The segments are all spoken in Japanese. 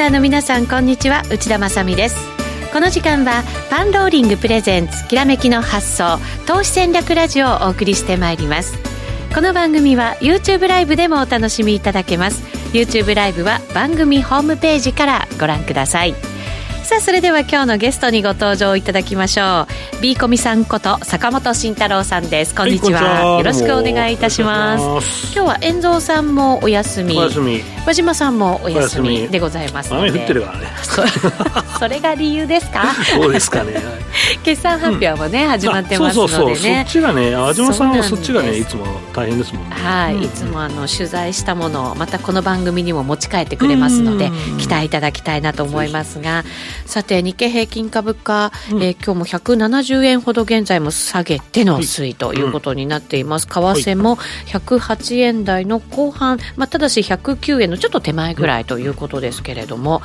ナーの皆さんこんにちは。内田まさです。この時間はパンローリングプレゼンツきらめきの発想投資戦略ラジオをお送りしてまいります。この番組は YouTube ライブでもお楽しみいただけます。YouTube ライブは番組ホームページからご覧ください。さあそれでは今日のゲストにご登場いただきましょう。B コミさんこと坂本慎太郎さんです。こんにちは。は。い、よろしくお願いいたします。今日は遠蔵さんもお休み。お休み。和島さんもお休みでございます雨降ってるからね。それが理由ですか？そうですかね、決算発表もね、うん、始まってますのでね。そっちがね和島さんはそっちがねいつも大変ですもんね。はい、うん、いつもあの取材したものをまたこの番組にも持ち帰ってくれますので期待いただきたいなと思いますがさて日経平均株価、うん、えー、今日も170円ほど現在も下げての推移ということになっています、為替も108円台の後半、まあ、ただし109円のちょっと手前ぐらいということですけれども、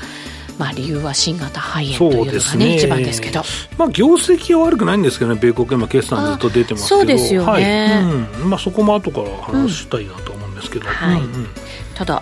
まあ、理由は新型肺炎というのがね、ね。一番ですけど、まあ、業績は悪くないんですけどね、米国、今、決算ずっと出てますけど、そうですよね、はい。うん。まあ、そこも後から話したいなと思うんですけど。うんはいただ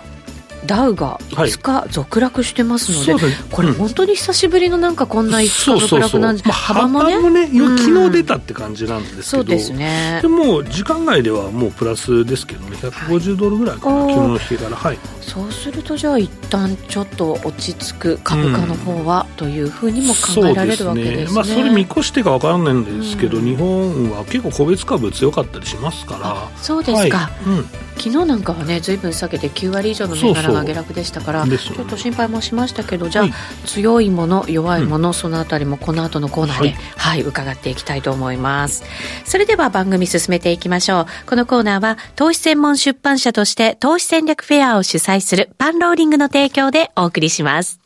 ダウが5日続落してますので、はい、これ、本当に久しぶりのなんかこんな5日続落なんで、まあ、幅もね、もね昨日出たって感じなんですけど、そうですね、でも時間外ではもうプラスですけどね、150ドルぐらいかな、はい、昨日の日から、はい、そうすると、じゃあ、一旦ちょっと落ち着く株価の方は、というふうにも考えられるわけですね、ね、まあ、それ見越してか分からないんですけど、うん、日本は結構、個別株強かったりしますから。そうですか、はい。うん昨日なんかはねずいぶん下げて9割以上の銘柄が下落でしたからちょっと心配もしましたけどじゃあ、はい、強いもの弱いもの、うん、そのあたりもこの後のコーナーで、はい、はい、伺っていきたいと思います。それでは番組進めていきましょう。このコーナーは投資専門出版社として投資戦略フェアを主催するパンローリングの提供でお送りします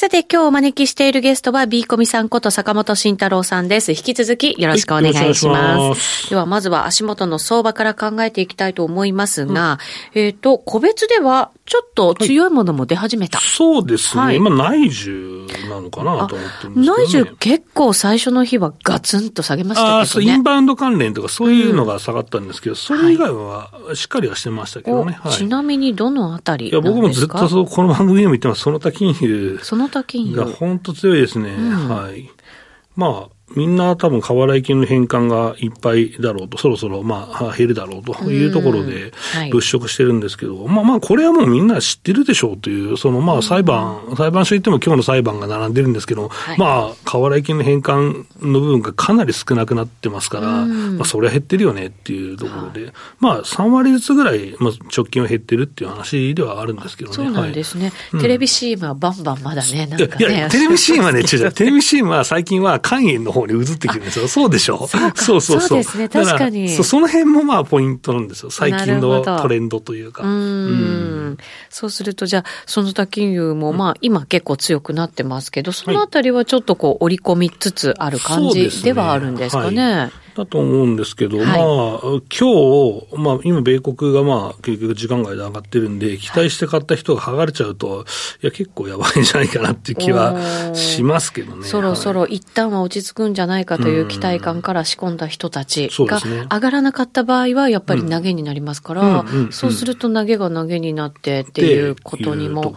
さて、今日お招きしているゲストは、B コミさんこと坂本慎太郎さんです。引き続きよろしくお願いします。では、まずは足元の相場から考えていきたいと思いますが、うん、えっ、ー、と、個別では、ちょっと強いものも出始めた。はい、そうですね。はい、まあ、内需なのかなと思ってるんですけど、ね、内需結構最初の日はガツンと下げましたけどね。あそう、インバウンド関連とかそういうのが下がったんですけど、うん、それ以外はしっかりはしてましたけどね。はい、ちなみにどのあたりいや、僕もずっとそう、この番組でも言ってます。その他金融。その他金融。が本当強いですね。うん、はい。まあ、みんな多分過払い金の返還がいっぱいだろうと、そろそろまあ減るだろうというところで物色してるんですけど、はい、まあまあこれはもうみんな知ってるでしょうという、そのまあ裁判、うん、裁判所行っても今日の裁判が並んでるんですけど、はい、まあ過払い金の返還の部分がかなり少なくなってますから、うん、まあそれは減ってるよねっていうところで、まあ3割ずつぐらい、まあ、直近は減ってるっていう話ではあるんですけどね。そうなんですね。はい、テレビ CM はバンバンまだね、なんかね。いや、テレビ CM はね、違う、テレビ CM は最近は肝炎の方に移ってきてるんですよ。そうでしょ？そうそうそうそう。ですね、確かに。そその辺もまあポイントなんですよ。最近のトレンドというか。うん。うん。そうすると、じゃあ、その他金融もまあ今結構強くなってますけど、そのあたりはちょっとこう織り込みつつある感じではあるんですかね。だと思うんですけど、はい、まあ、今日、まあ、今、米国がまあ、結局時間外で上がってるんで、期待して買った人が剥がれちゃうと、いや、結構やばいんじゃないかなっていう気はしますけどね。そろそろ一旦は落ち着くんじゃないかという期待感から仕込んだ人たちが上がらなかった場合は、やっぱり投げになりますから、そうすると投げが投げになってっていうことにも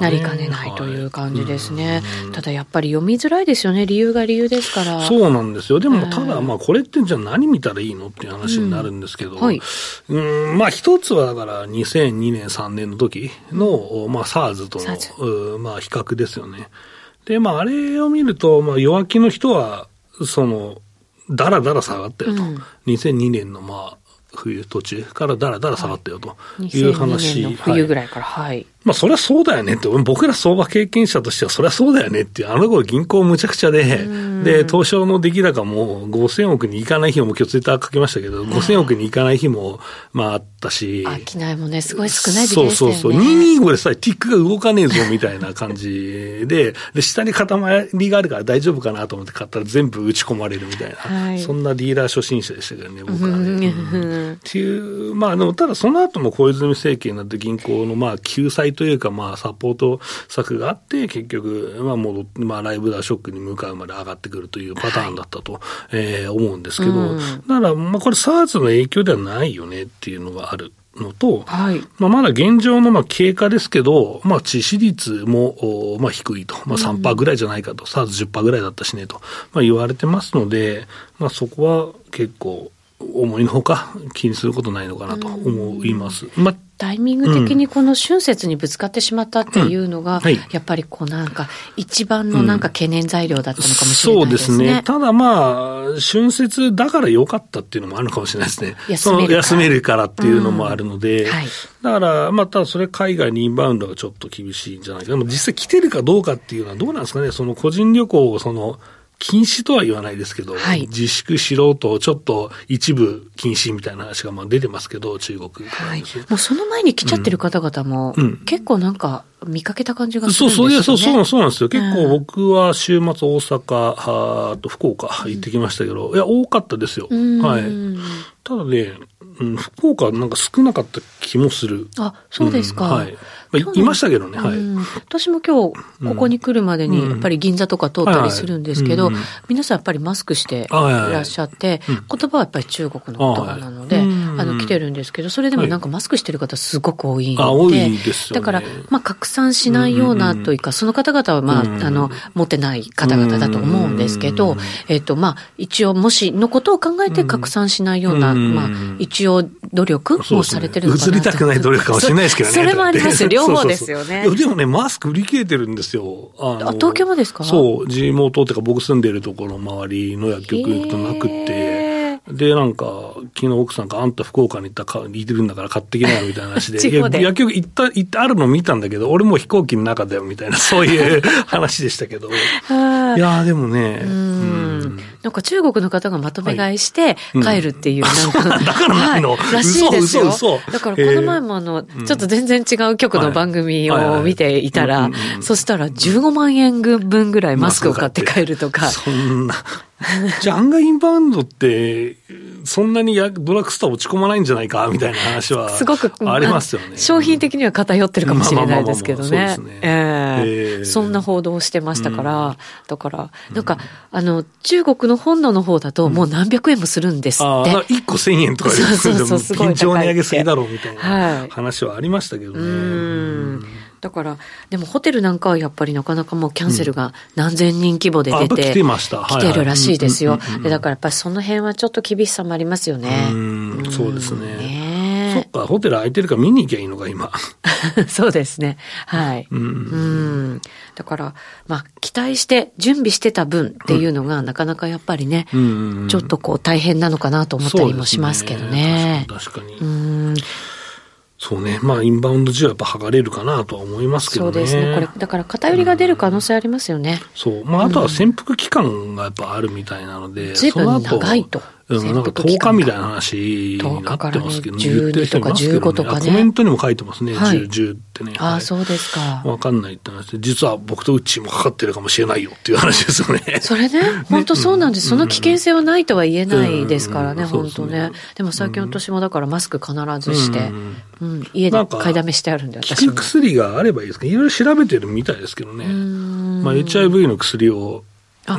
なりかねないという感じですね。ただやっぱり読みづらいですよね。理由が理由ですから。そうなんですよ。でも、ただ、まあ、これってじゃあ何見たらいいのっていう話になるんですけど、うんはい、うんまあ一つはだから2002年、3年の時の、まあ SARS との、まあ比較ですよね。で、まああれを見ると、まあ弱気の人は、その、だらだら下がったよと。うん、2002年のまあ、冬途中からだらだら下がったよという話。はい、冬ぐらいから、はい。まあ、そりゃそうだよねって、僕ら相場経験者としては、そりゃそうだよねっていう、あの頃銀行むちゃくちゃで、で、東証の出来高も5000億にいかない日も、今日ツイッター書きましたけど、5000億にいかない日も、まああったし。商いもね、すごい少ない時期でしたよね。そうそうそう。225でさえティックが動かねえぞみたいな感じで、で、下に塊があるから大丈夫かなと思って買ったら全部打ち込まれるみたいな、はい、そんなディーラー初心者でしたけどね、僕はね。うん、っていう、まあでも、ただその後も小泉政権になって銀行のまあ救済というか、まあ、サポート策があって、結局、まあ戻っ、まあ、ライブダーショックに向かうまで上がってくるというパターンだったと、はい、えー、思うんですけど、うん、だから、まあ、これ、SARS の影響ではないよねっていうのがある。のと、はい、まあ、まだ現状のまあ経過ですけど、まあ、致死率もまあ低いと、まあ、3%ぐらいじゃないかと、サーズ10%ぐらいだったしねと、まあ、言われてますので、まあ、そこは結構、思いのほか気にすることないのかなと思います。まあタイミング的にこの春節にぶつかってしまったっていうのが、うんはい、やっぱりこうなんか、一番のなんか懸念材料だったのかもしれないですね。うん、そうですね。ただまあ、春節だから良かったっていうのもあるかもしれないですね。休める休めるからっていうのもあるので、うんはい、だから、まあ、ただそれ海外にインバウンドがちょっと厳しいんじゃないか。でも実際来てるかどうかっていうのはどうなんですかね。その個人旅行をその、禁止とは言わないですけど、はい、自粛しろと、ちょっと一部禁止みたいな話がまあ出てますけど、中国、はい、もうその前に来ちゃってる方々も、うん、結構なんか、見かけた感じがするんですよね。そうそう、そうなんですよ。結構僕は週末大阪、あと福岡行ってきましたけど、うん、いや、多かったですよ。はい。ただね、うん、福岡なんか少なかった気もする。あ、そうですか。うん、はい。まあ、いましたけどね、はい。私も今日、ここに来るまでに、やっぱり銀座とか通ったりするんですけど、皆さんやっぱりマスクしていらっしゃって、言葉はやっぱり中国の言葉なので、あの、来てるんですけど、それでもなんかマスクしてる方すごく多いんで、多いですだから、まあ、拡散しないようなというか、その方々は、まあ、あの、持ってない方々だと思うんですけど、えっと、まあ、一応、もしのことを考えて拡散しないような、まあ、一応、努力をされてるのかな映りたくない努力かもしれないですけどね。それもあります両方ですよね。でもね、マスク売り切れてるんですよ。あ東京もですか？そう、地元っていうか僕住んでるところの周りの薬局行くとなくて、で、なんか、昨日奥さんがあんた福岡に行ったか、いてるんだから買ってきなよみたいな話で。で薬局行った、行ったあるの見たんだけど、俺も飛行機の中だよみたいな、そういう 話でしたけど。いやでもね、うん。なんか中国の方がまとめ買いして帰るっていう、なんか、だ。からない。の、らしいですよ。だからこの前もあの、ちょっと全然違う局の番組を見ていたら、そしたら15万円分ぐらいマスクを買って帰るとか。そんな。じゃあ案外インバウンドって、そんなにやドラッグストア落ち込まないんじゃないかみたいな話は すごくありますよね。商品的には偏ってるかもしれないですけどね。そんな報道をしてましたから、うん、だから、なんか、あの、中国の本土の方だともう何百円もするんですって。うん、あ1個1000円とかそうそうそう、すごい。緊張値上げすぎだろうみたいな話はありましたけどね。うんだから、でもホテルなんかはやっぱりなかなかもうキャンセルが何千人規模で出て、来てました。来てるらしいですよ。だからやっぱりその辺はちょっと厳しさもありますよね。うそうですね。ねそっか、ホテル空いてるから見に行きゃいいのか、今。そうですね。はい。うん。だから、まあ、期待して準備してた分っていうのが、なかなかやっぱりね、ちょっとこう大変なのかなと思ったりもしますけどね。確かに。確かに。うんそうね。まあ、インバウンド需要はやっぱ剥がれるかなとは思いますけどね。そうですね。これ、だから偏りが出る可能性ありますよね。うん、そう。まあ、あとは潜伏期間がやっぱあるみたいなので、随分長いと。うん、なんか10日みたいな話になってますけど、ね、言ってる人いますけど、ね、とかね。コメントにも書いてますね、はい、10、10ってね。ああ、そうですか。わかんないって話で、実は僕とうちもかかってるかもしれないよっていう話ですよね。それね、本当そうなんです。その危険性はないとは言えないですからね、本当ね。でも最近私もだからマスク必ずして、うん、家で買いだめしてあるんで、私も。薬があればいいですかいろいろ調べてるみたいですけどね。まあ、HIV の薬を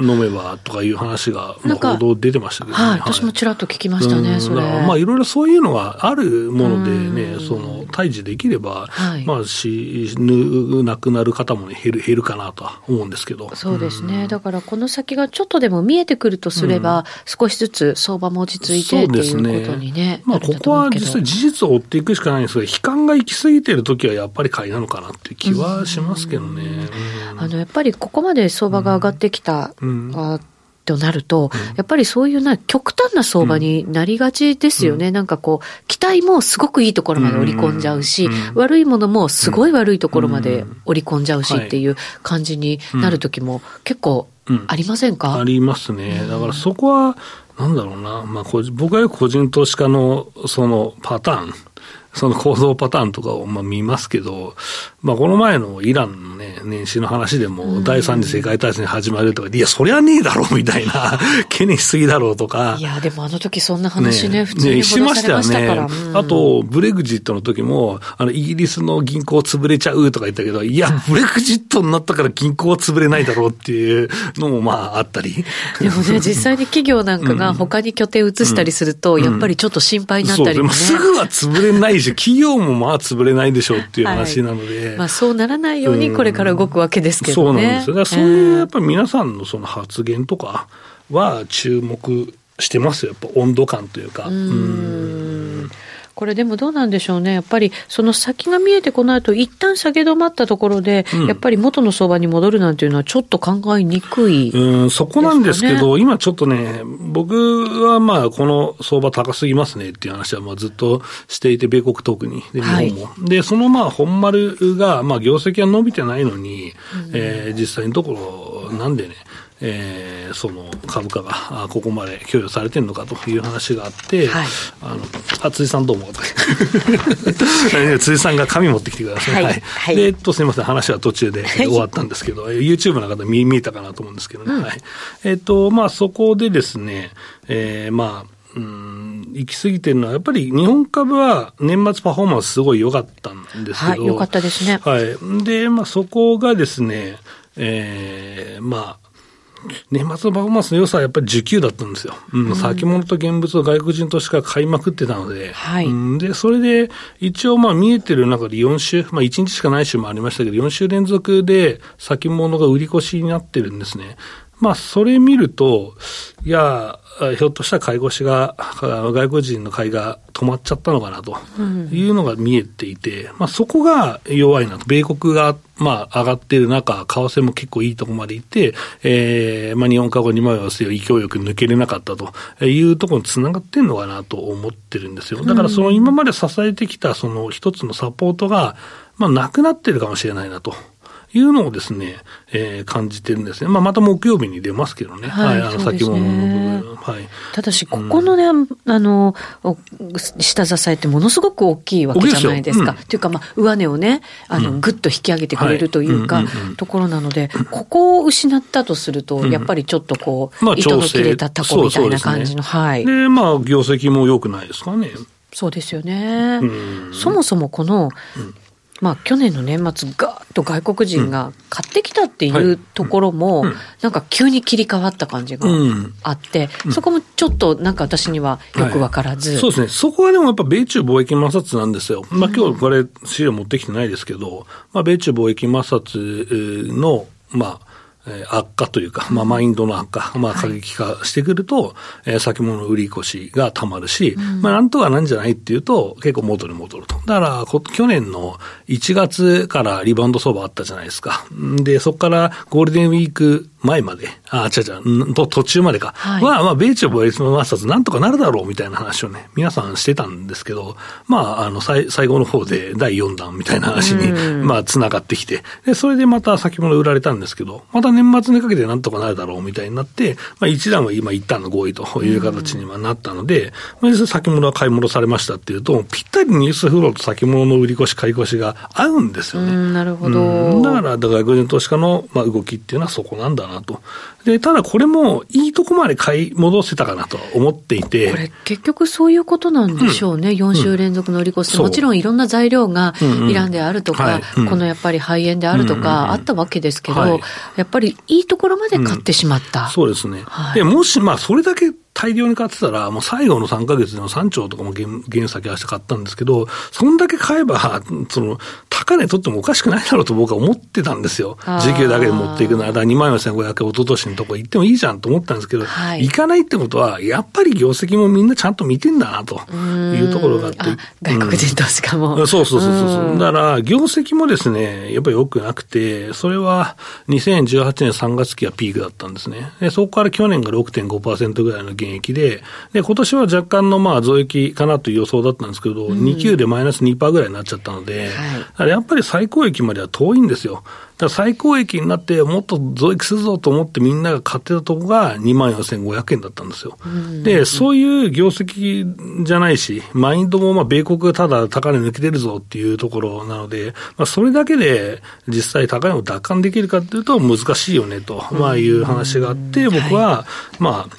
飲めばとかいう話が、まあ、報道出てましたけどね。はい、私もちらっと聞きましたね、それ。まあ、いろいろそういうのがあるものでね、その、退治できれば、はい、まあ、死ぬ、亡くなる方も、ね、減る、減るかなとは思うんですけど。そうですね。うん、だから、この先がちょっとでも見えてくるとすれば、うん、少しずつ相場も落ち着いてっていうことにね。まあ、ここは実際事実を追っていくしかないんですけど、悲観が行き過ぎてるときはやっぱり買いなのかなっていう気はしますけどね。あの、やっぱりここまで相場が上がってきた、うん、あとなると、うん、やっぱりそういうな極端な相場になりがちですよね、うん、なんかこう、期待もすごくいいところまで織り込んじゃうし、うん、悪いものもすごい悪いところまで織り込んじゃうしっていう感じになる時も結構ありませんか、ありますね。だからそこは、なんだろうな、まあ、僕はよく個人投資家のそのパターン、その構造パターンとかをまあ見ますけど、まあ、この前のイランのね、年始の話でも、第三次世界大戦始まるとか、いや、そりゃねえだろ、みたいな、懸念しすぎだろうとか。いや、でもあの時そんな話ね、ね普通にしましたよね。あと、ブレグジットの時も、あの、イギリスの銀行潰れちゃうとか言ったけど、いや、ブレグジットになったから銀行は潰れないだろうっていうのもまああったり。でもね、実際に企業なんかが他に拠点移したりすると、やっぱりちょっと心配になったりもね。すぐは潰れないじし、企業もまあ潰れないでしょうっていう話なので。はい、まあそうならないようにこれから動くわけですけどね。そうなんですよ。だそういうやっぱり皆さんのその発言とかは注目してますよ。やっぱ温度感というか。うんこれでもどうなんでしょうね、やっぱりその先が見えてこないと、一旦下げ止まったところで、うん、やっぱり元の相場に戻るなんていうのは、ちょっと考えにくい、ね、うんそこなんですけど、今ちょっとね、僕はまあ、この相場高すぎますねっていう話はまあずっとしていて、米国特に、で日本も。はい、で、そのまあ、本丸が、まあ、業績は伸びてないのに、うん、えー、実際のところ、なんでね、えー、その株価がここまで供与されてるのかという話があって、はい、あのあ辻さんどう思う 辻さんが紙持ってきてください。はい、はい、で、えっと、すみません、話は途中で終わったんですけど、はい、YouTube の方見見えたかなと思うんですけどね。うん、はい、えっと、まあ、そこでですね、えー、まあ、うん、行き過ぎてるのは、やっぱり日本株は年末パフォーマンスすごい良かったんですけど。はい、良かったですね。はい。で、まあそこがですね、えー、まあ、年末のパフォーマンスの良さはやっぱり需給だったんですよ。うん、先物と現物を外国人投資家が買いまくってたので、はい、うん、で、それで一応まあ見えてる中で4週、まあ1日しかない週もありましたけど、4週連続で先物が売り越しになってるんですね。まあ、それ見ると、いや、ひょっとしたら買い越しが、外国人の買いが止まっちゃったのかなというのが見えていて、うん、まあ、そこが弱いなと。米国が、まあ、上がっている中、為替も結構いいところまでいって、えー、まあ、日本株2万円勢を勢いよく抜けれなかったというところにつながってんのかなと思ってるんですよ。だからその今まで支えてきたその一つのサポートが、まあ、なくなってるかもしれないなと。いうのをですね、えー、感じてるんですね。まあ、また木曜日に出ますけどね。はい、はい、あの、先物の部分。はい。ただし、ここのね、うん、あの、下支えってものすごく大きいわけじゃないですか。と、うん、いうか、まあ、上値をね、あの、ぐっと引き上げてくれるというか、ところなので、ここを失ったとすると、やっぱりちょっとこう、まあ、糸の切れたタコみたいな感じの、ね、はい。で、まあ、業績も良くないですかね。そうですよね。そもそもこの、まあ、去年の年末、がーっと外国人が買ってきたっていうところも、なんか急に切り替わった感じがあって、そこもちょっとなんか私にはよく分からず、はい、そうですね、そこはでもやっぱ米中貿易摩擦なんですよ、まあ今日これ、資料持ってきてないですけど、まあ、米中貿易摩擦の、まあ、えー、悪化というか、まあ、マインドの悪化、まあ、過激化してくると、はい、えー、先物売り越しがたまるし、うん、まあ、なんとかなんじゃないっていうと、結構元に戻ると。だから、去年の1月からリバウンド相場あったじゃないですか。で、そこからゴールデンウィーク前まで、あ、違う違う、と途中までか、はい、は、まあ、米中貿易の摩擦なんとかなるだろうみたいな話をね、皆さんしてたんですけど、まあ、あの、最最後の方で第4弾みたいな話に、まあ、繋がってきて、で、それでまた先物売られたんですけど、また年末にかけてなんとかなるだろうみたいになって、まあ、一段は今一旦の合意という形にはなったので、まあ、先物は買い戻されましたっていうと、ぴったりニュースフローと先物の売り越し、買い越しが合うんですよね。なるほど。だから、外国人投資家の、まあ、動きっていうのはそこなんだなと。で、ただこれもいいとこまで買い戻せたかなと思っていて。これ結局そういうことなんでしょうね。うん、4週連続乗り越して、うん、もちろんいろんな材料がイランであるとか、うんうんはい、このやっぱり肺炎であるとかあったわけですけど、はい、やっぱりいいところまで買ってしまった。そうですね。はい、でもし、まあそれだけ大量に買ってたら、もう最後の3か月での3兆とかも原原先足して買ったんですけど、そんだけ買えば、その、高値取ってもおかしくないだろうと僕は思ってたんですよ。時給だけで持っていくなら、2万4500円、一昨年のとこ行ってもいいじゃんと思ったんですけど、はい、行かないってことは、やっぱり業績もみんなちゃんと見てんだなというところがあって。外国人投資家も、うん。そうそうそうそう。だから、業績もですね、やっぱり良くなくて、それは2018年3月期はピークだったんですね。でそこから去年が6.5%ぐらいの減益で、で、今年は若干のまあ増益かなという予想だったんですけど、うん、2級でマイナス2%ぐらいになっちゃったので、はい、やっぱり最高益までは遠いんですよ。だ最高益になって、もっと増益するぞと思ってみんなが買ってたとこが2万4500円だったんですよ。で、そういう業績じゃないし、マインドもまあ米国がただ高値抜けてるぞっていうところなので、まあ、それだけで実際高値を奪還できるかっていうと難しいよねと、まあいう話があって、僕は、まあ、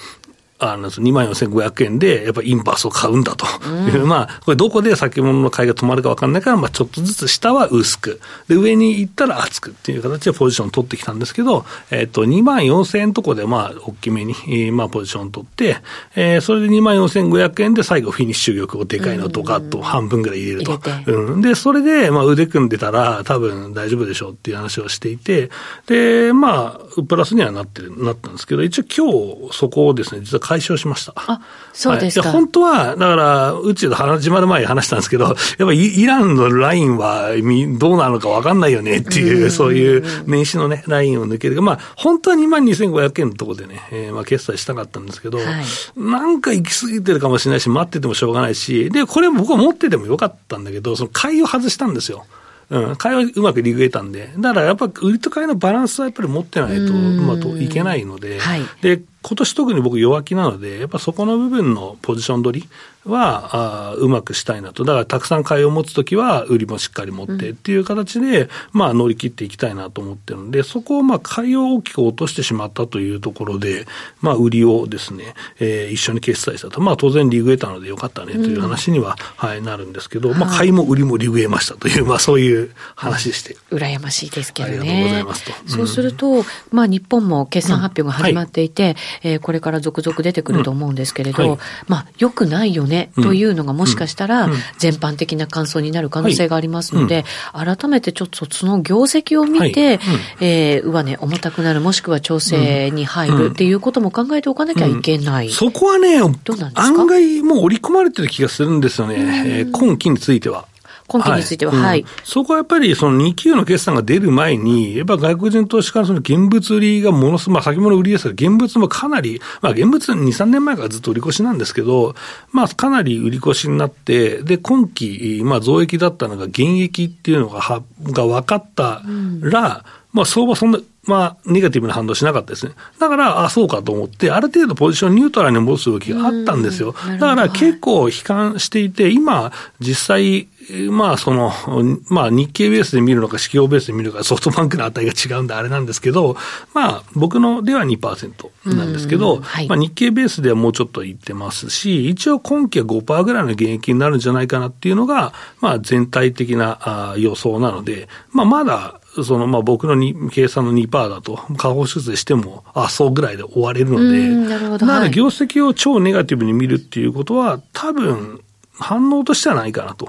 あの、2万4500円で、やっぱりインバースを買うんだと。いう、うん、まあ、これどこで先物の買いが止まるか分かんないから、まあ、ちょっとずつ下は薄く、で、上に行ったら厚くっていう形でポジションを取ってきたんですけど、えっ、と、2万4000円とこで、まあ、大きめに、えー、まあ、ポジションを取って、えー、それで2万4500円で最後フィニッシュ玉をでかいのとかと半分ぐらい入れると。うん、で、それで、まあ、腕組んでたら多分大丈夫でしょうっていう話をしていて、で、まあ、プラスにはなってる、なったんですけど、一応今日そこをですね、実は解消しました。あ、そうですか。はい、本当は、だから、宇宙で始まる前に話したんですけど、やっぱりイランのラインはどうなのか分かんないよねっていう、そういう年始のね、ラインを抜ける。まあ、本当は2万2500円のところでね、えー、まあ、決済したかったんですけど、はい、なんか行き過ぎてるかもしれないし、待っててもしょうがないし、で、これ僕は持っててもよかったんだけど、その買いを外したんですよ。うん、買いはうまくリグ得たんで、だからやっぱ売りと買いのバランスはやっぱり持ってないと、まあ、といけないので、はい、で、今年特に僕弱気なので、やっぱそこの部分のポジション取りは、あうまくしたいなと。だからたくさん買いを持つときは、売りもしっかり持ってっていう形で、うん、まあ乗り切っていきたいなと思ってるんで、そこをまあ買いを大きく落としてしまったというところで、まあ売りをですね、えー、一緒に決済したと。まあ当然リグ得たのでよかったねという話には、うん、はい、なるんですけど、まあ買いも売りもリグ得ましたという、まあそういう話して。羨ましいですけどね。ありがとうございますと。そうすると、まあ日本も決算発表が始まっていて、はい、えー、これから続々出てくると思うんですけれど、うんはい、まあ良くないよねというのがもしかしたら全般的な感想になる可能性がありますので、改めてちょっとその業績を見て、えー、上値重たくなる、もしくは調整に入るっていうことも考えておかなきゃいけない。そこはね、どうなんですか？案外もう織り込まれてる気がするんですよね、えー、今期については。今期については、はい。はい。うん、そこはやっぱり、その2級の決算が出る前に、やっぱ外国人投資家のその現物売りがものすごい、まあ先物売りですが、現物もかなり、まあ現物2、3年前からずっと売り越しなんですけど、まあかなり売り越しになって、で、今期、まあ増益だったのが減益っていうのが、は、が分かったら、うん、まあ相場そんな、まあ、ネガティブな反応しなかったですね。だから、あ、そうかと思って、ある程度ポジションニュートラルに戻す動きがあったんですよ。だから結構悲観していて、今、実際、まあ、その、まあ、日経ベースで見るのか、指標ベースで見るのか、ソフトバンクの値が違うんであれなんですけど、まあ、僕のでは2%なんですけど、はい、まあ、日経ベースではもうちょっといってますし、一応今期は5%ぐらいの減益になるんじゃないかなっていうのが、まあ、全体的なあ予想なので、まあ、まだ、その、まあ、僕のに計算の2%だと、下方修正しても、あ、そうぐらいで終われるので、なるほど。だから業績を超ネガティブに見るっていうことは、多分、反応としてはないかなと。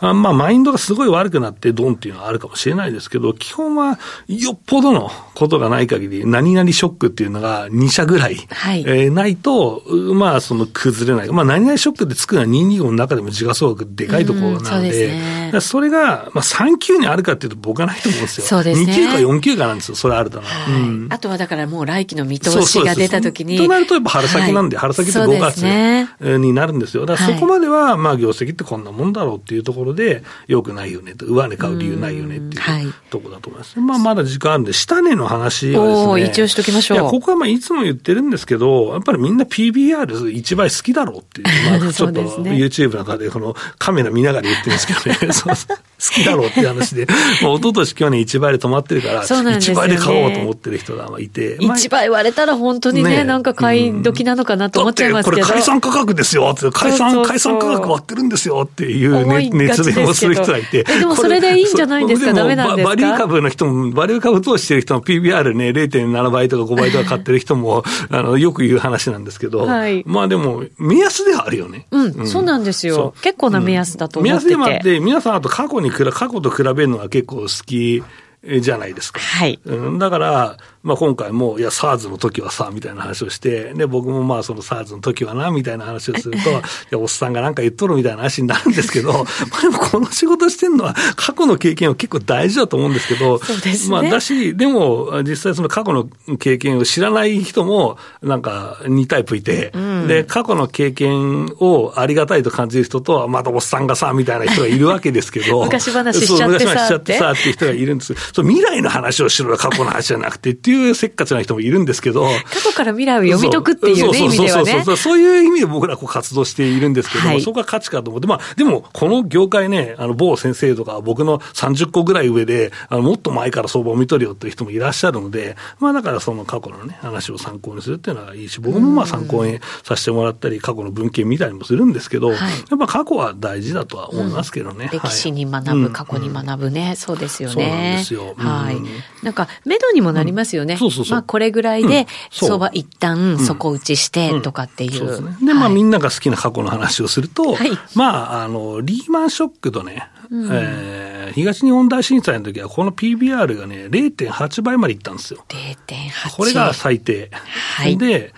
あまあ、マインドがすごい悪くなってドンっていうのはあるかもしれないですけど、基本はよっぽどのことがない限り、何々ショックっていうのが2社ぐらい、はい、えー、ないと、まあ、その崩れない。まあ、何々ショックってつくのは225の中でも時価総額でかいところなので、そね、それが、まあ、3級にあるかっていうと僕はないと思うんですよ。そうですね。2級か4級かなんですよ、それあるとな、はいうん、あとはだからもう来期の見通しが出たときに。となるとやっぱ春先なんで、はい、春先って5月、ね、になるんですよ。だからそこまでは、まあ、業績ってこんなもんだろうっていうところで、よくくないよねと、上値買う理由ないよねっていうとこだと思います。はい、まあ、まだ時間あるんで、下値の話はですね。一応しときましょう。いや、ここはまあ、いつも言ってるんですけど、やっぱりみんな PBR1 倍好きだろうっていう、まあ、ちょっと YouTube なんかで、このカメラ見ながら言ってるんですけどね、そう好きだろうっていう話で、まあ、一昨年去年1倍で止まってるから、1倍で買おうと思ってる人がいて。1倍割れたら本当にね、なんか買い時なのかなと思っちゃいますけど。これ解散価格ですよって、解散、解散価格割ってるんですよっていう、ね、熱弁をする人がいて。でもそれでいいんじゃないんですか、ダメなんですか？バリュー株の人も、バリュー株投資してる人も PBR ね、0.7倍とか5倍とか買ってる人も、あの、よく言う話なんですけど、はい、まあでも、目安ではあるよね。うん、うん、そうなんですよ。結構な目安だと思ってて、うん、目安でもあって、皆さんあと過去に過去と比べるのが結構好きじゃないですか。はい。うん、だから、まあ、今回も、いや、SARS の時はさ、みたいな話をして、で、僕もまあ、その SARS の時はな、みたいな話をすると、いや、おっさんがなんか言っとるみたいな話になるんですけど、まあ、でもこの仕事してるのは、過去の経験は結構大事だと思うんですけど、そうですね。まあ、だし、でも、実際その過去の経験を知らない人も、なんか2タイプいて、うん、で、過去の経験をありがたいと感じる人と、またおっさんがさ、みたいな人がいるわけですけど、昔話しちゃってさ。昔話しちゃってさ、っていう人がいるんです。そ未来の話をしろ過去の話じゃなくてっていうせっかちな人もいるんですけど。過去から未来を読み解くっていうね、意味ではね。そうそういう意味で僕らこう活動しているんですけど、はい、そこが価値かと思って、まあ、でも、この業界ね、あの、某先生とか僕の30個ぐらい上で、あの、もっと前から相場を見とるよっていう人もいらっしゃるので、まあ、だからその過去のね、話を参考にするっていうのはいいし、僕もまあ参考にさせてもらったり、過去の文献見たりもするんですけど、はい、やっぱ過去は大事だとは思いますけどね。うん、歴史に学ぶ、過去に学ぶね、そうですよね。そうなんですよ。はい。なんか、目処にもなりますよね。そうそうそう。まあ、これぐらいで、相場一旦底打ちしてとかっていう。でまあ、みんなが好きな過去の話をすると、はい、まあ、あの、リーマンショックとね、うん、えー、東日本大震災の時は、この PBR がね、0.8倍までいったんですよ。0.8。これが最低。はい。で、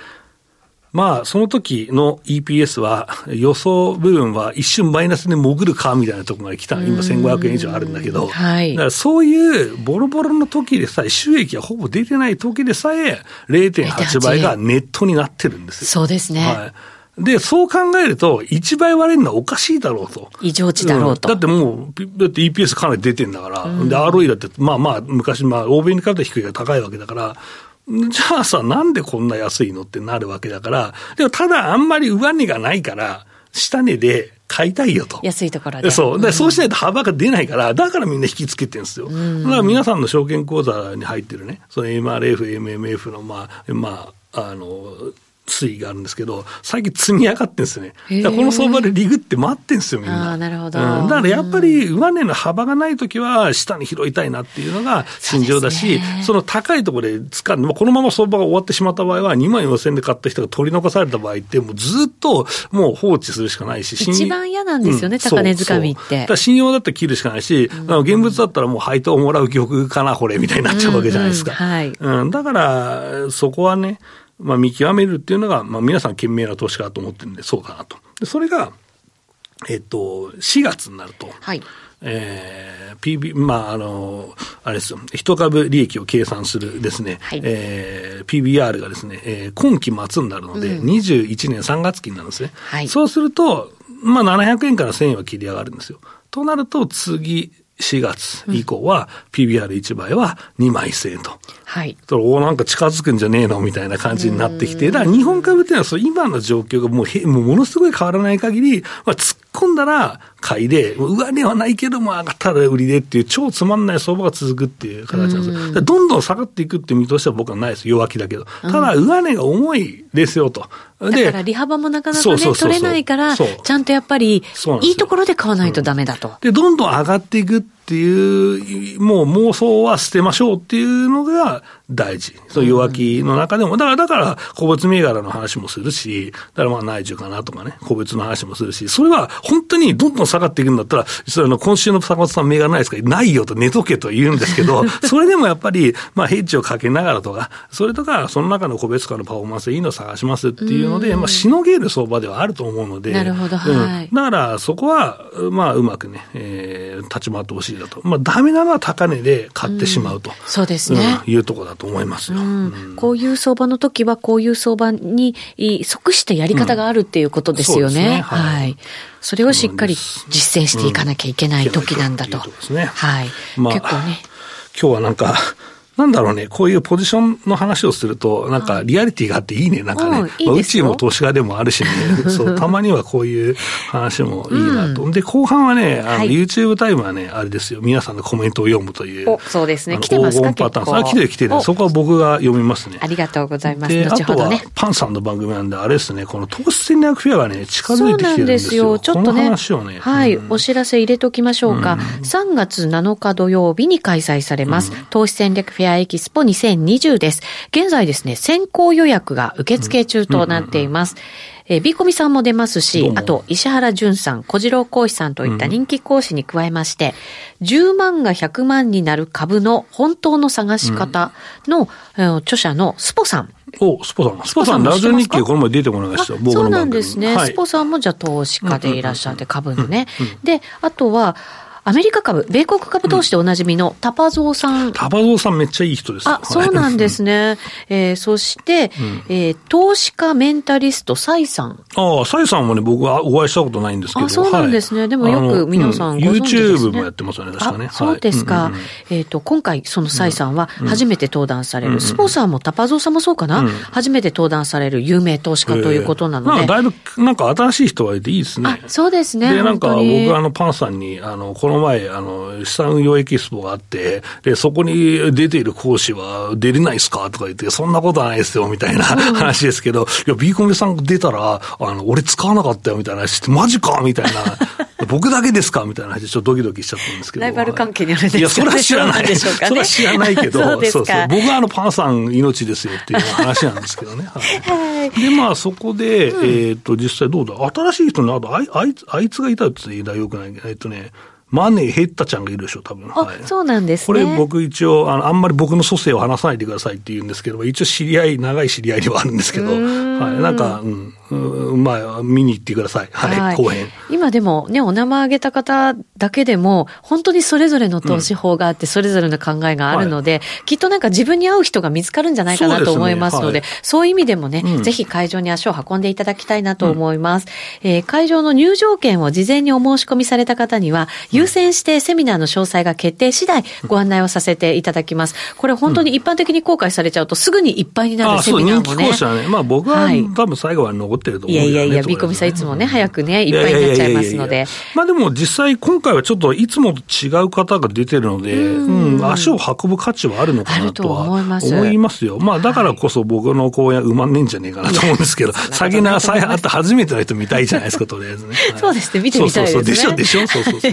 まあ、その時の EPS は、予想部分は一瞬マイナスで潜るかみたいなところまで来た、今1500円以上あるんだけど、はい、だからそういうボロボロの時でさえ、収益がほぼ出てない時でさえ、0.8倍がネットになってるんですよ。そうですね。はい。で、そう考えると、1倍割れるのはおかしいだろうと。異常値だろうと。うん、だってもう、だって EPS かなり出てんだから、うん、で、ROE だって、まあまあ、昔、まあ、欧米に比べて低いが高いわけだから、じゃあさ、なんでこんな安いのってなるわけだから、でもただあんまり上値がないから、下値で買いたいよと。安いところで。そう。で、そうしないと幅が出ないから、だからみんな引きつけてるんですよ。だから皆さんの証券口座に入ってるね、その MRF、MMF の、まあ、まあ、あの、推移があるんですけど、最近積み上がってんですよね。だこの相場でリグって待ってんですよ、みんな。あなるほど、うん。だからやっぱり上値の幅がないときは、下に拾いたいなっていうのが心情だし、そ、ね,、の高いところで掴んで、このまま相場が終わってしまった場合は、2万4000円で買った人が取り残された場合って、もうずっともう放置するしかないし、一番嫌なんですよね、うん、高値掴みって。だ信用だったら切るしかないし、うん、現物だったらもう配当をもらう曲かな、これ、みたいになっちゃうわけじゃないですか。うん、はい、うん、だから、そこはね、まあ、見極めるっていうのが、まあ、皆さん賢明な投資家だと思ってるんで、そうかなと。で、それが、えっと、4月になると、はい。えー、PB、まあ、あの、あれですよ、一株利益を計算するですね、はい、えー、PBR がですね、えー、今期末になるので、うん、21年3月期になるんですね。はい、そうすると、まあ、700円から1000円は切り上がるんですよ。となると、次、4月以降は PBR1 倍は2万1000円と。はい。おなんか近づくんじゃねえのみたいな感じになってきて、だから日本株っていうのはそう今の状況がもうへもうものすごい変わらない限り、まあ、突っ込んだら買いで、上値はないけども上がったら売りでっていう超つまんない相場が続くっていう形なんですよ。どんどん下がっていくっていう見通しは僕はないです。弱気だけど。ただ上値が重いですよと。だから利幅もなかなかね、取れないから、ちゃんとやっぱり、いいところで買わないとダメだと。で、どんどん上がっていくっていう、もう妄想は捨てましょうっていうのが大事。そう弱気の中でも、だから、だから、個別銘柄の話もするし、だからまあ内需かなとかね、個別の話もするし、それは本当にどんどん下がっていくんだったら、その今週の坂本さん銘柄ないですか？ないよと寝とけと言うんですけど、それでもやっぱり、まあヘッジをかけながらとか、それとか、その中の個別化のパフォーマンスでいいのを探しますっていうので、まあしのげる相場ではあると思うので、なるほど、はい、うん。だからそこは、まあうまくね、えー、立ち回ってほしいだと。まあダメなのは高値で買ってしまうと。そうですね、うん。いうところだと思いますよ。こういう相場の時は、こういう相場に即したやり方があるっていうことですよね。ねはい、はい。それをしっかり実践していかなきゃいけない時なんだと。はい。まあ、結構ね。今日はなんか、なんだろうね、こういうポジションの話をすると、なんかリアリティがあっていいね、なんかね。いいまあ、うちも投資家でもあるしね、そう、たまにはこういう話もいいなと。うん、で、後半はね、あの、YouTube タイムはね、あれですよ、皆さんのコメントを読むという。そうですね、来てますか？パターン。あ、来てる来てる。そこは僕が読みますね。ありがとうございます。で、あとは、パンさんの番組なんで、あれですね、この投資戦略フェアがね、近づいてきてるんですよ。ちょっとね、話をねはい、お知らせ入れときましょうか。3月7日土曜日に開催されます、投資戦略フェアエキスポ2020 2020です。現在ですね、先行予約が受付中となっています。えー、ビーコミさんも出ますし、あと、石原淳さん、小次郎講師さんといった人気講師に加えまして、うん、10万が100万になる株の本当の探し方の、うん、著者のスポさん。お、スポさん。スポさん、ラジオ日経この前出てもらいました。そうなんですね、はい、スポさんもじゃあ投資家でいらっしゃって、株のね。で、あとは、アメリカ株、米国株投資でおなじみのタパゾウさん。タパゾウさんめっちゃいい人ですあ、そうなんですね。えー、そして、うん、えー、投資家メンタリスト、サイさん。ああ、サイさんもね、僕はお会いしたことないんですけど。あ、そうなんですね。はい、でもよく皆さんご存知です、ね、YouTube もやってますよね、確かね。そうですか。はいえっ、ー、と、今回、そのサイさんは初めて登壇される、うん、スポーさんもタパゾウさんもそうかな、うん、初めて登壇される有名投資家ということなので。えー、だいぶ、なんか新しい人がいていいですね。そうですね。で、なんか僕、あの、パンさんに、あの、この前、あの、資産運用エキスポがあって、で、そこに出ている講師は出れないですかとか言って、そんなことはないですよ、みたいな話ですけど、いや、ビーコミさん出たら、あの、俺使わなかったよ、みたいな話して、マジかみたいな。僕だけですかみたいな話でちょっとドキドキしちゃったんですけど。ライバル関係にあるんですか、いや、それは知らない。でしょうか、ね、それは知らないけど、そうそうそう。僕はあの、パンさん命ですよっていう話なんですけどね。はい、で、まあ、そこで、うん、えっ、と、実際どうだ？新しい人の、あと、あいあいあいつがいたって言いたらよくない？えっ、とね、マネーヘッタちゃんがいるでしょ、多分。はい、そうなんです、ね、これ僕一応、あの、あんまり僕の蘇生を話さないでくださいって言うんですけど、一応知り合い、長い知り合いではあるんですけど、はい、なんか、うん、うん、まあ、見に行ってください。はい、はい、後編。今でもね、お名前挙げた方だけでも、本当にそれぞれの投資法があって、それぞれの考えがあるので、きっとなんか自分に合う人が見つかるんじゃないかなと思いますので、そう、ねはい、そういう意味でもね、うん、ぜひ会場に足を運んでいただきたいなと思います。うん、えー、会場の入場券を事前にお申し込みされた方には、優先してセミミナーの詳細が決定次第ご案内をさせていただきます。これ本当に一般的に公開されちゃうとすぐにいっぱいになるセミナーもね。あそうね。まあ僕は、はい、多分最後は残ってると思う、ね、いやいやいや、ビーコミさんいつもね、早くね、いっぱいになっちゃいますので。まあでも実際今回はちょっといつもと違う方が出てるので、うん、足を運ぶ価値はあるのかなとは思いますよ。まあだからこそ僕の講演埋まんねえんじゃねえかなと思うんですけど、先なさえあって初めての人見たいじゃないですか、とりあえずね。そうですね、見てみたいですね。そうそうそう。でしょ、でしょ、そうそうそう。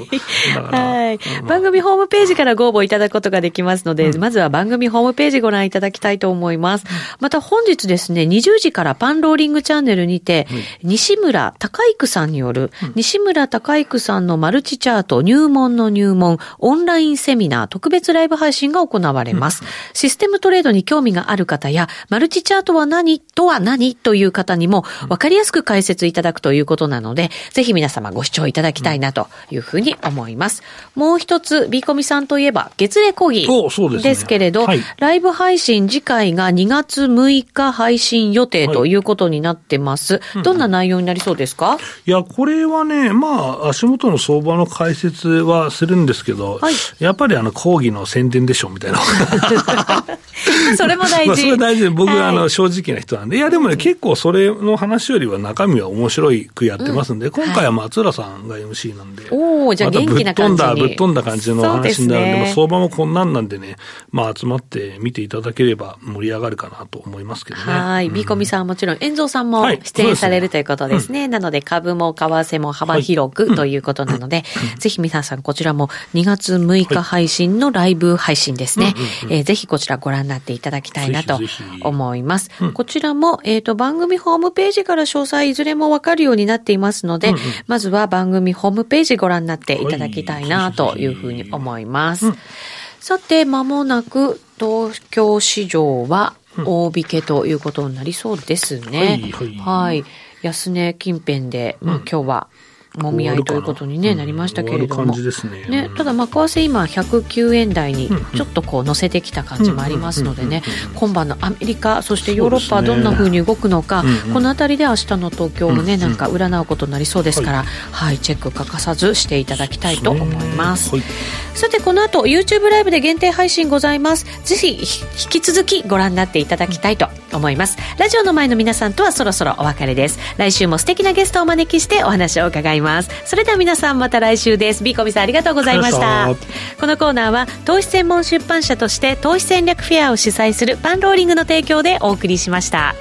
はい。番組ホームページからご応募いただくことができますので、うん、まずは番組ホームページご覧いただきたいと思います。また本日ですね、20時からパンローリングチャンネルにて、西村隆育さんによる、西村隆育さんのマルチチャート入門の入門オンラインセミナー特別ライブ配信が行われます。システムトレードに興味がある方や、マルチチャートは何？とは何という方にも分かりやすく解説いただくということなので、ぜひ皆様ご視聴いただきたいなというふうに思います。もう一つ、ビーコミさんといえば、月例講義ですけれど、ねはい、ライブ配信次回が2月6日配信予定ということになってます。はい、どんな内容になりそうですか、いや、これはね、まあ、足元の相場の解説はするんですけど、はい、やっぱりあの、講義の宣伝でしょ、みたいな。それも大事。まあ、それ大事。で、僕はあの、正直な人なんで、いや、でもね、結構それの話よりは中身は面白いくやってますんで、今回は松浦さんが MC なんで、おおじゃあ元気な感じに。ぶっ飛んだ感じの話になるんで、ね、相場もこんなんなんでね、まあ集まって見ていただければ盛り上がるかなと思いますけどね。はい。ビーコミさんはもちろん、遠蔵さんも出演されるということですね。はい、なので株も為替も幅広くということなので、ぜひ皆さんこちらも2月6日配信のライブ配信ですね。えぜひこちらご覧になっていただきたいなと思います。こちらも、えっ、ー、と、番組ホームページから詳細いずれもわかるようになっていますので、まずは番組ホームページご覧になっていただきたいなというふうに思います。さて、まもなく東京市場は大引けということになりそうですね。はい、はい、安値近辺で、まあ、今日はもみ合いということに、ね、な。りましたけれども、ね、ね、ただ、為替今、109円台にちょっとこう乗せてきた感じもありますのでね、今晩のアメリカ、そしてヨーロッパはどんなふうに動くのか、ね、このあたりで明日の東京をね、なんか占うことになりそうですから、はい、チェック欠かさずしていただきたいと思います。さて、この後 YouTube ライブで限定配信ございます。ぜひ引き続きご覧になっていただきたいと思います。ラジオの前の皆さんとはそろそろお別れです。来週も素敵なゲストをお招きしてお話を伺います。それでは皆さんまた来週です。ビーコミさんありがとうございました。このコーナーは投資専門出版社として投資戦略フェアを主催するパンローリングの提供でお送りしました。